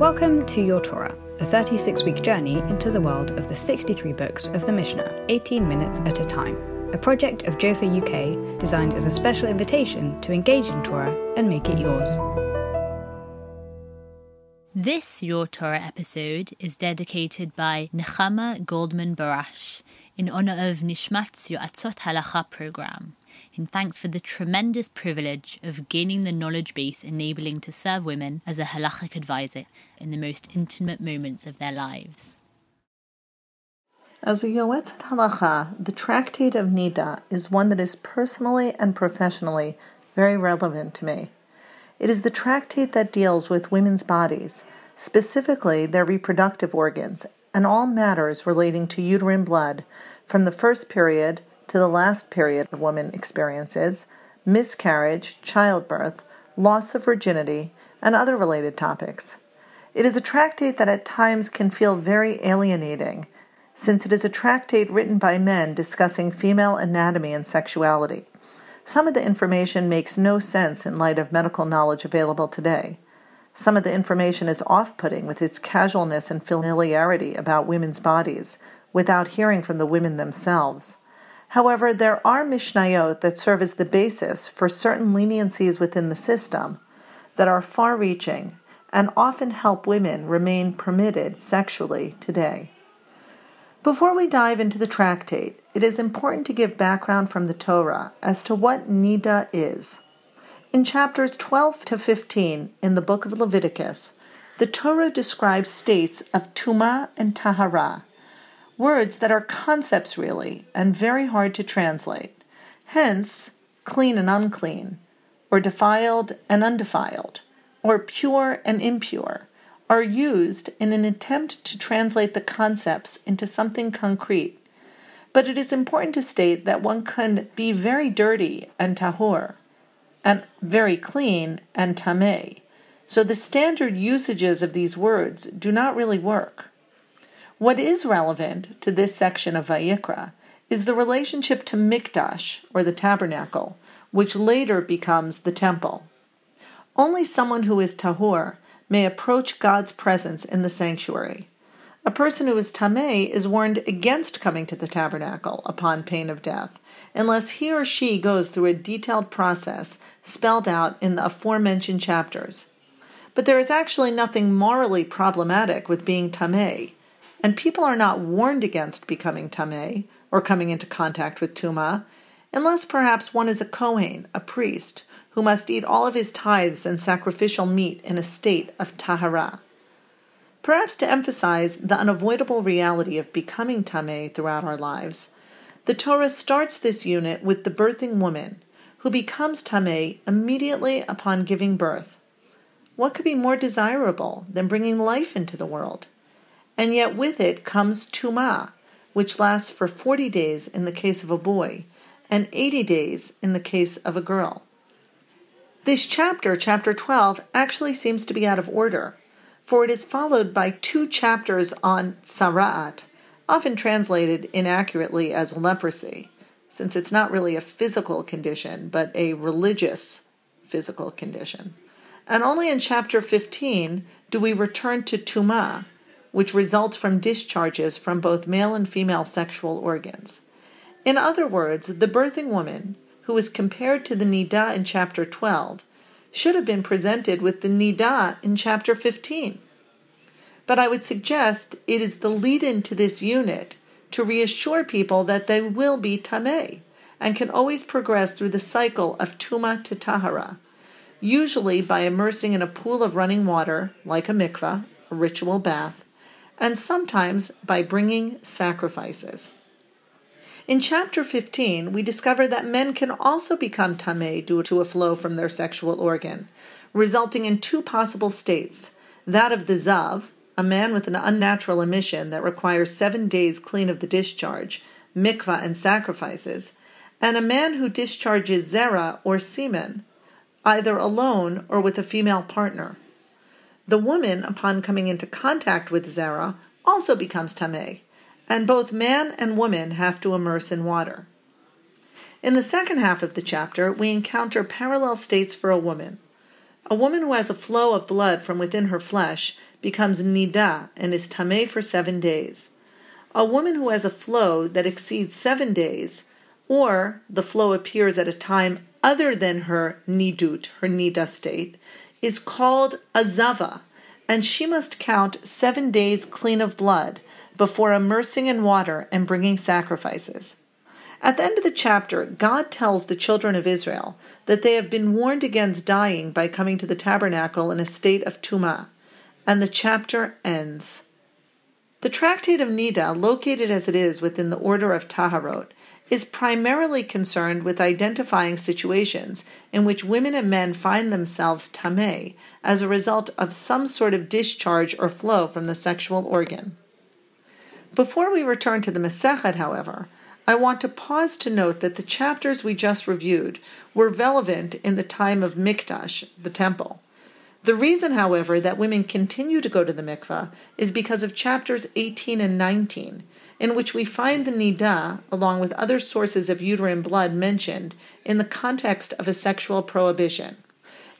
Welcome to Your Torah, a 36 week journey into the world of the 63 books of the Mishnah, 18 minutes at a time. A project of Jofa UK designed as a special invitation to engage in Torah and make it yours. This Your Torah episode is dedicated by Nechama Goldman Barash in honor of Nishmat Yoatzot Halacha program, in thanks for the tremendous privilege of gaining the knowledge base enabling to serve women as a halachic advisor in the most intimate moments of their lives. As a Yoetzet Halacha, the Tractate of Nida is one that is personally and professionally very relevant to me. It is the tractate that deals with women's bodies, specifically their reproductive organs, and all matters relating to uterine blood from the first period to the last period a woman experiences, miscarriage, childbirth, loss of virginity, and other related topics. It is a tractate that at times can feel very alienating, since it is a tractate written by men discussing female anatomy and sexuality. Some of the information makes no sense in light of medical knowledge available today. Some of the information is off putting with its casualness and familiarity about women's bodies without hearing from the women themselves. However, there are Mishnayot that serve as the basis for certain leniencies within the system that are far reaching and often help women remain permitted sexually today. Before we dive into the tractate, it is important to give background from the Torah as to what Nida is. In chapters 12 to 15 in the book of Leviticus, the Torah describes states of Tuma and Tahara, words that are concepts really and very hard to translate. Hence, clean and unclean, or defiled and undefiled, or pure and impure are used in an attempt to translate the concepts into something concrete. But it is important to state that one can be very dirty and tahor, and very clean and tameh. So the standard usages of these words do not really work. What is relevant to this section of Vayikra is the relationship to Mikdash, or the tabernacle, which later becomes the temple. Only someone who is tahor may approach God's presence in the sanctuary. A person who is tameh is warned against coming to the tabernacle upon pain of death, unless he or she goes through a detailed process spelled out in the aforementioned chapters. But there is actually nothing morally problematic with being tameh, and people are not warned against becoming tameh or coming into contact with tuma, unless perhaps one is a kohen, a priest, who must eat all of his tithes and sacrificial meat in a state of tahara. Perhaps to emphasize the unavoidable reality of becoming tameh throughout our lives, the Torah starts this unit with the birthing woman, who becomes tameh immediately upon giving birth. What could be more desirable than bringing life into the world? And yet with it comes tuma, which lasts for 40 days in the case of a boy and 80 days in the case of a girl. This chapter, chapter 12, actually seems to be out of order, for it is followed by two chapters on tzara'at, often translated inaccurately as leprosy, since it's not really a physical condition, but a religious physical condition. And only in chapter 15 do we return to tuma, which results from discharges from both male and female sexual organs. In other words, the birthing woman, who is compared to the Nida in chapter 12, should have been presented with the Nida in chapter 15. But I would suggest it is the lead in to this unit to reassure people that they will be Tameh and can always progress through the cycle of Tuma to Tahara, usually by immersing in a pool of running water, like a mikvah, a ritual bath, and sometimes by bringing sacrifices. In chapter 15, we discover that men can also become tameh due to a flow from their sexual organ, resulting in two possible states that of the zav, a man with an unnatural emission that requires seven days clean of the discharge, mikvah, and sacrifices, and a man who discharges zera or semen, either alone or with a female partner. The woman, upon coming into contact with zera, also becomes tameh and both man and woman have to immerse in water. In the second half of the chapter, we encounter parallel states for a woman. A woman who has a flow of blood from within her flesh becomes nida and is tameh for seven days. A woman who has a flow that exceeds seven days, or the flow appears at a time other than her nidut, her nida state, is called azava, and she must count seven days clean of blood before immersing in water and bringing sacrifices. At the end of the chapter, God tells the children of Israel that they have been warned against dying by coming to the tabernacle in a state of tumah, and the chapter ends. The Tractate of Nida, located as it is within the order of Taharot, is primarily concerned with identifying situations in which women and men find themselves tameh as a result of some sort of discharge or flow from the sexual organ. Before we return to the Masechet, however, I want to pause to note that the chapters we just reviewed were relevant in the time of Mikdash, the temple. The reason, however, that women continue to go to the mikveh is because of chapters 18 and 19, in which we find the nida, along with other sources of uterine blood mentioned, in the context of a sexual prohibition.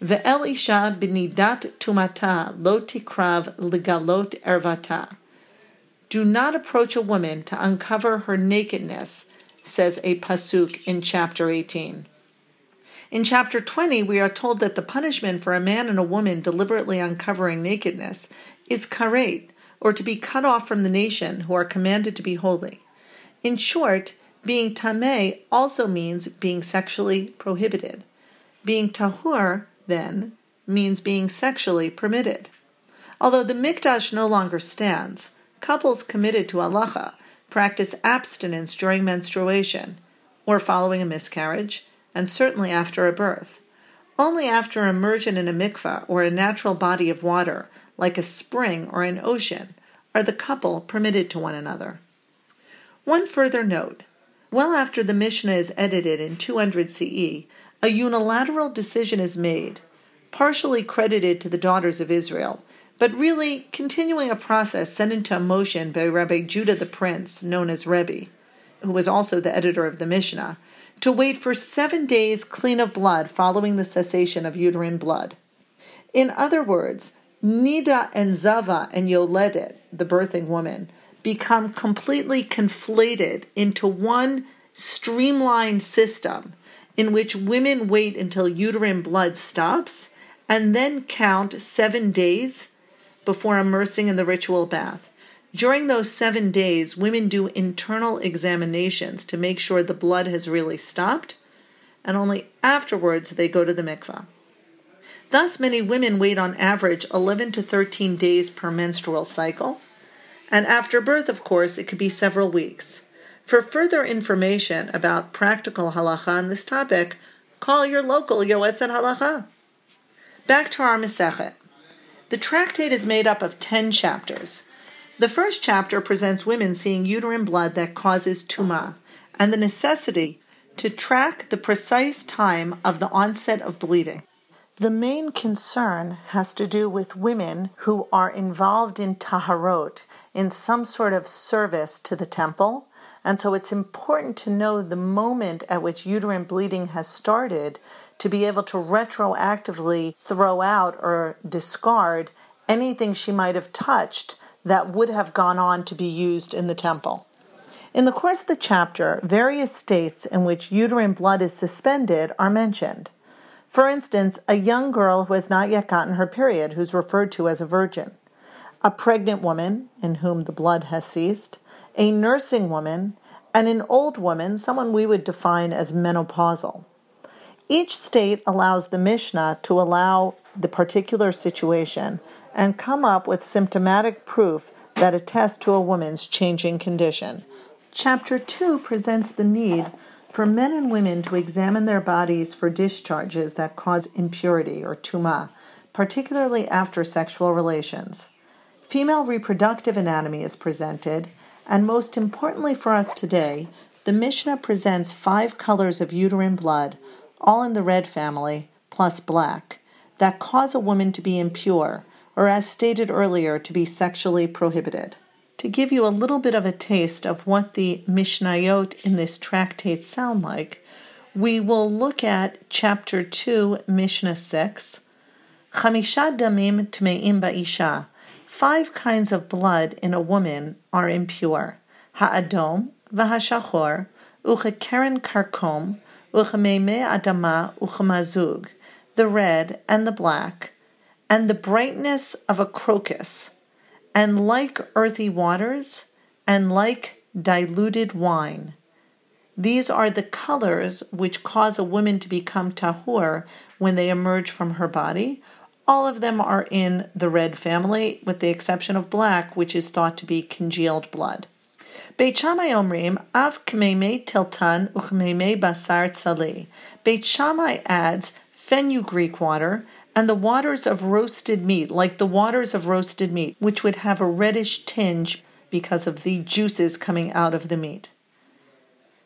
Ve'el isha b'nidat tumata lo tikrav ligalot ervata. Do not approach a woman to uncover her nakedness, says a pasuk in chapter 18. In chapter 20, we are told that the punishment for a man and a woman deliberately uncovering nakedness is karet, or to be cut off from the nation who are commanded to be holy. In short, being tameh also means being sexually prohibited. Being tahur, then, means being sexually permitted. Although the mikdash no longer stands, couples committed to halacha practice abstinence during menstruation or following a miscarriage, and certainly after a birth. Only after immersion in a mikveh or a natural body of water, like a spring or an ocean, are the couple permitted to one another. One further note well after the Mishnah is edited in 200 CE, a unilateral decision is made, partially credited to the daughters of Israel, but really continuing a process set into motion by Rabbi Judah the Prince, known as Rebbe, who was also the editor of the Mishnah, to wait for seven days clean of blood following the cessation of uterine blood. In other words, Nida and Zava and Yoledet, the birthing woman, become completely conflated into one streamlined system in which women wait until uterine blood stops and then count seven days before immersing in the ritual bath. During those seven days, women do internal examinations to make sure the blood has really stopped, and only afterwards they go to the mikvah. Thus, many women wait on average 11 to 13 days per menstrual cycle, and after birth, of course, it could be several weeks. For further information about practical halacha on this topic, call your local Yoetzet Halacha. Back to our Masechet. The tractate is made up of 10 chapters. The first chapter presents women seeing uterine blood that causes tuma and the necessity to track the precise time of the onset of bleeding. The main concern has to do with women who are involved in taharot, in some sort of service to the temple. And so it's important to know the moment at which uterine bleeding has started to be able to retroactively throw out or discard anything she might have touched that would have gone on to be used in the temple. In the course of the chapter, various states in which uterine blood is suspended are mentioned. For instance, a young girl who has not yet gotten her period, who's referred to as a virgin, a pregnant woman in whom the blood has ceased, a nursing woman, and an old woman, someone we would define as menopausal. Each state allows the Mishnah to allow the particular situation and come up with symptomatic proof that attests to a woman's changing condition. Chapter 2 presents the need for men and women to examine their bodies for discharges that cause impurity or tuma, particularly after sexual relations. Female reproductive anatomy is presented, and most importantly for us today, the Mishnah presents five colors of uterine blood all in the red family, plus black, that cause a woman to be impure, or as stated earlier, to be sexually prohibited. To give you a little bit of a taste of what the Mishnayot in this tractate sound like, we will look at chapter 2, Mishnah 6, Chamisha damim tmeim ba'isha. Five kinds of blood in a woman are impure. Ha'adom, v'hashachor, uchekeren karkom, uchemeime adama, uchemazug. The red and the black, and the brightness of a crocus, and like earthy waters, and like diluted wine. These are the colors which cause a woman to become tahur when they emerge from her body. All of them are in the red family, with the exception of black, which is thought to be congealed blood. Beit Shammai omrim av kmeime tiltan uchmeime basar tzali. Beit Shammai adds fenugreek water and the waters of roasted meat, like the waters of roasted meat, which would have a reddish tinge because of the juices coming out of the meat.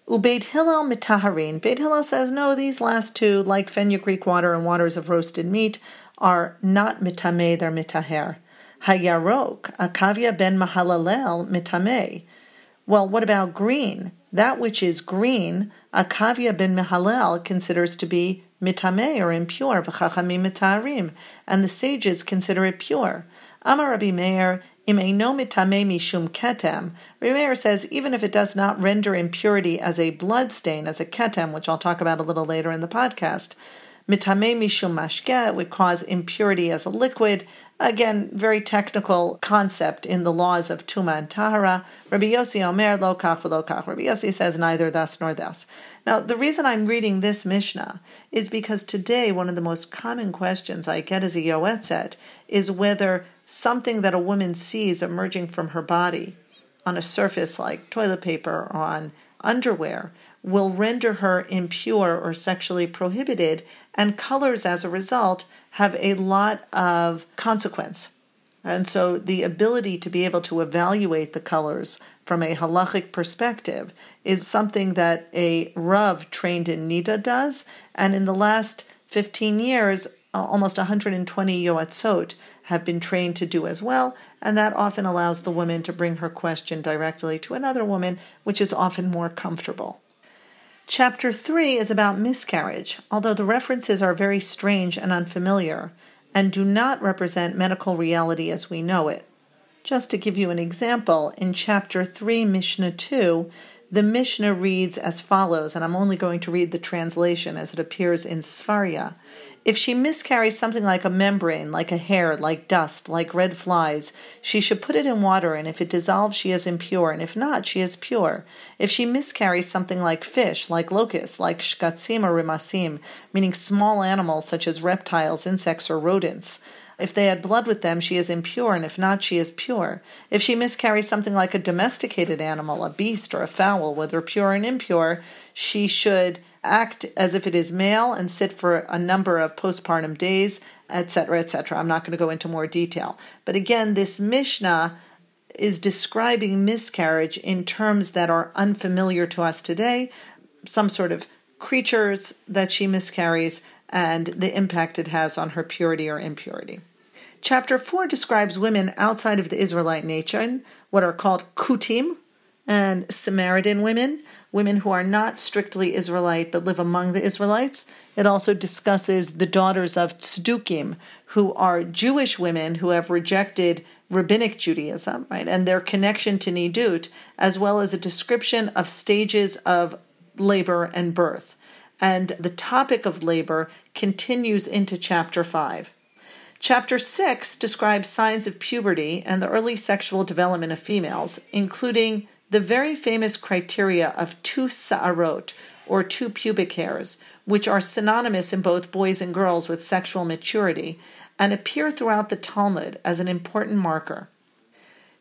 Ubeit Hillel mitaharin. Beit Hillel says no, these last two, like fenugreek water and waters of roasted meat, are not mitame, they're mitaher. Hayarok, akavia ben mahalalel mitame. Well, what about green? That which is green, akavia ben mahalel considers to be mitame or impure, v'chachamim mitarim, and the sages consider it pure. Amar Rabbi Meir, im eino mishum ketem. Rabbi Meir says even if it does not render impurity as a blood stain, as a ketem, which I'll talk about a little later in the podcast, mitame mishum mashke would cause impurity as a liquid. Again, very technical concept in the laws of Tuma and Tahara. Rabbi Yossi Omer lo kach v'lo kach. Rabbi Yossi says neither thus nor thus. Now, the reason I'm reading this Mishnah is because today one of the most common questions I get as a yoetzet is whether something that a woman sees emerging from her body on a surface like toilet paper or on underwear will render her impure or sexually prohibited, and colors as a result have a lot of consequence. And so the ability to be able to evaluate the colors from a halachic perspective is something that a Rav trained in Nida does. And in the last 15 years, almost 120 yoatzot have been trained to do as well, and that often allows the woman to bring her question directly to another woman, which is often more comfortable. Chapter 3 is about miscarriage, although the references are very strange and unfamiliar and do not represent medical reality as we know it. Just to give you an example, in chapter 3, Mishnah 2, the Mishnah reads as follows, and I'm only going to read the translation as it appears in Sefaria. If she miscarries something like a membrane, like a hair, like dust, like red flies, she should put it in water, and if it dissolves, she is impure, and if not, she is pure. If she miscarries something like fish, like locusts, like shkatzim or rimasim, meaning small animals such as reptiles, insects, or rodents, if they had blood with them, she is impure, and if not, she is pure. If she miscarries something like a domesticated animal, a beast or a fowl, whether pure and impure, she should act as if it is male and sit for a number of postpartum days, etc., etc. I'm not going to go into more detail. But again, this Mishnah is describing miscarriage in terms that are unfamiliar to us today, some sort of creatures that she miscarries, and the impact it has on her purity or impurity. Chapter 4 describes women outside of the Israelite nation, what are called kutim, and Samaritan women, women who are not strictly Israelite but live among the Israelites. It also discusses the daughters of tzdukim, who are Jewish women who have rejected rabbinic Judaism, right, and their connection to Nidut, as well as a description of stages of labor and birth. And the topic of labor continues into chapter 5. Chapter 6 describes signs of puberty and the early sexual development of females, including the very famous criteria of two sa'arot, or two pubic hairs, which are synonymous in both boys and girls with sexual maturity and appear throughout the Talmud as an important marker.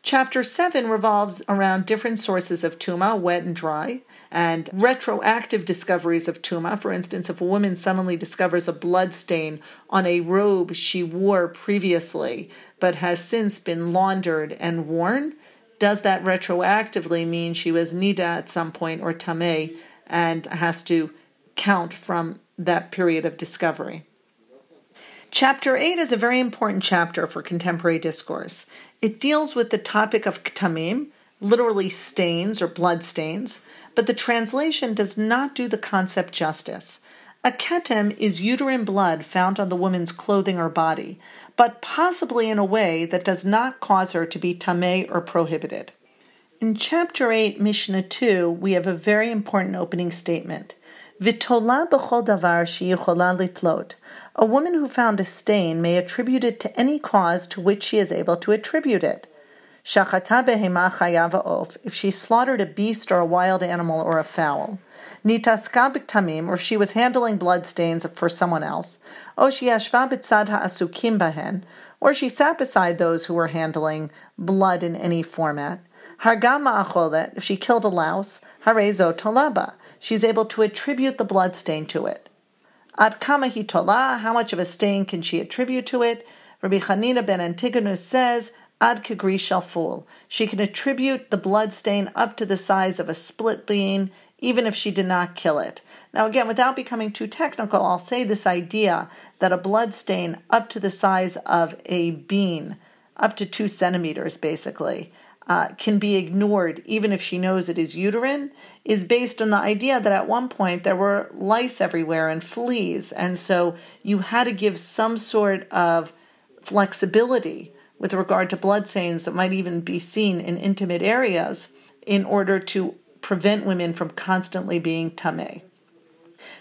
Chapter 7 revolves around different sources of tuma, wet and dry, and retroactive discoveries of tuma. For instance, if a woman suddenly discovers a blood stain on a robe she wore previously but has since been laundered and worn, does that retroactively mean she was nida at some point or tameh and has to count from that period of discovery? Chapter 8 is a very important chapter for contemporary discourse. It deals with the topic of ktamim, literally stains or blood stains, but the translation does not do the concept justice. A ketem is uterine blood found on the woman's clothing or body, but possibly in a way that does not cause her to be tameh or prohibited. In chapter 8, Mishnah 2, we have a very important opening statement. Vitola b'chol davar sheyichola. A woman who found a stain may attribute it to any cause to which she is able to attribute it. Shachata behema of, if she slaughtered a beast or a wild animal or a fowl. Nitaska tamim, or if she was handling bloodstains for someone else. O she yashva b'tzad or she sat beside those who were handling blood in any format. Hargama acholet, if she killed a louse, harezo tolaba, she's able to attribute the bloodstain to it. Ad kama tola, how much of a stain can she attribute to it? Rabbi Chanina ben Antigonus says, ad kagri shalful. She can attribute the blood stain up to the size of a split bean, even if she did not kill it. Now, again, without becoming too technical, I'll say this idea that a blood stain up to the size of a bean, up to two centimeters basically, uh, can be ignored even if she knows it is uterine is based on the idea that at one point there were lice everywhere and fleas. And so you had to give some sort of flexibility with regard to blood stains that might even be seen in intimate areas in order to prevent women from constantly being tameh.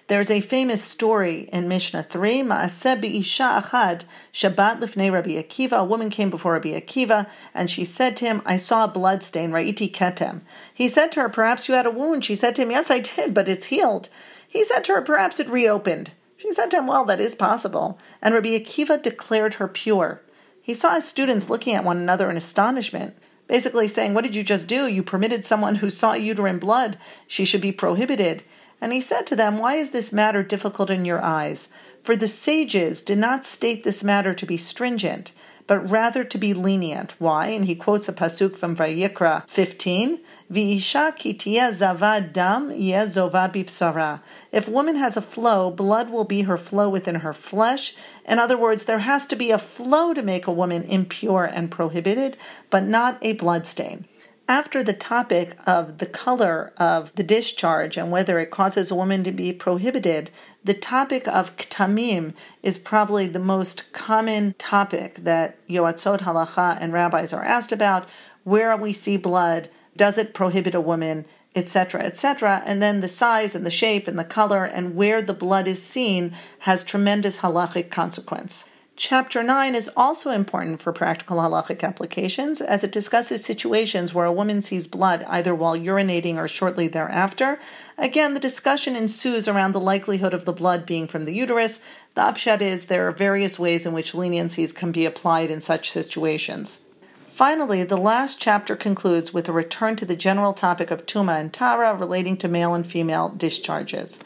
There's a famous story in Mishnah 3, Ma'aseh isha achad, Shabbat lifnei Rabbi Akiva. A woman came before Rabbi Akiva, and she said to him, I saw a blood stain, Ra'iti ketem. He said to her, Perhaps you had a wound. She said to him, Yes, I did, but it's healed. He said to her, Perhaps it reopened. She said to him, Well, that is possible. And Rabbi Akiva declared her pure. He saw his students looking at one another in astonishment basically saying, What did you just do? You permitted someone who saw uterine blood. She should be prohibited. And he said to them, Why is this matter difficult in your eyes? For the sages did not state this matter to be stringent, but rather to be lenient. Why? And he quotes a pasuk from Vayikra 15, V'isha ki zavad dam zova bifsara. If woman has a flow, blood will be her flow within her flesh. In other words, there has to be a flow to make a woman impure and prohibited, but not a blood stain after the topic of the color of the discharge and whether it causes a woman to be prohibited, the topic of ktamim is probably the most common topic that yoatzot halacha and rabbis are asked about. Where we see blood, does it prohibit a woman, etc., etc. And then the size and the shape and the color and where the blood is seen has tremendous halachic consequence. Chapter 9 is also important for practical halachic applications as it discusses situations where a woman sees blood either while urinating or shortly thereafter. Again, the discussion ensues around the likelihood of the blood being from the uterus. The upshot is there are various ways in which leniencies can be applied in such situations. Finally, the last chapter concludes with a return to the general topic of tuma and tara relating to male and female discharges.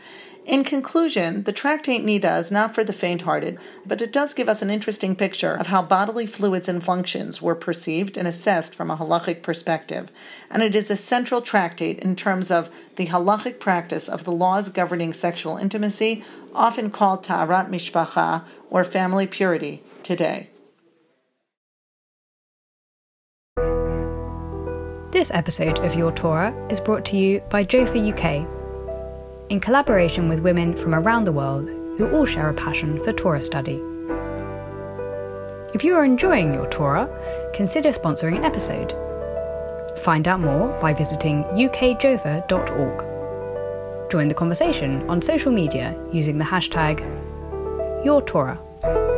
In conclusion, the tractate Nida is not for the faint hearted, but it does give us an interesting picture of how bodily fluids and functions were perceived and assessed from a halachic perspective. And it is a central tractate in terms of the halachic practice of the laws governing sexual intimacy, often called Ta'arat Mishpacha or family purity today. This episode of Your Torah is brought to you by Jofa UK in collaboration with women from around the world who all share a passion for Torah study. If you are enjoying your Torah, consider sponsoring an episode. Find out more by visiting ukjova.org. Join the conversation on social media using the hashtag YourTorah.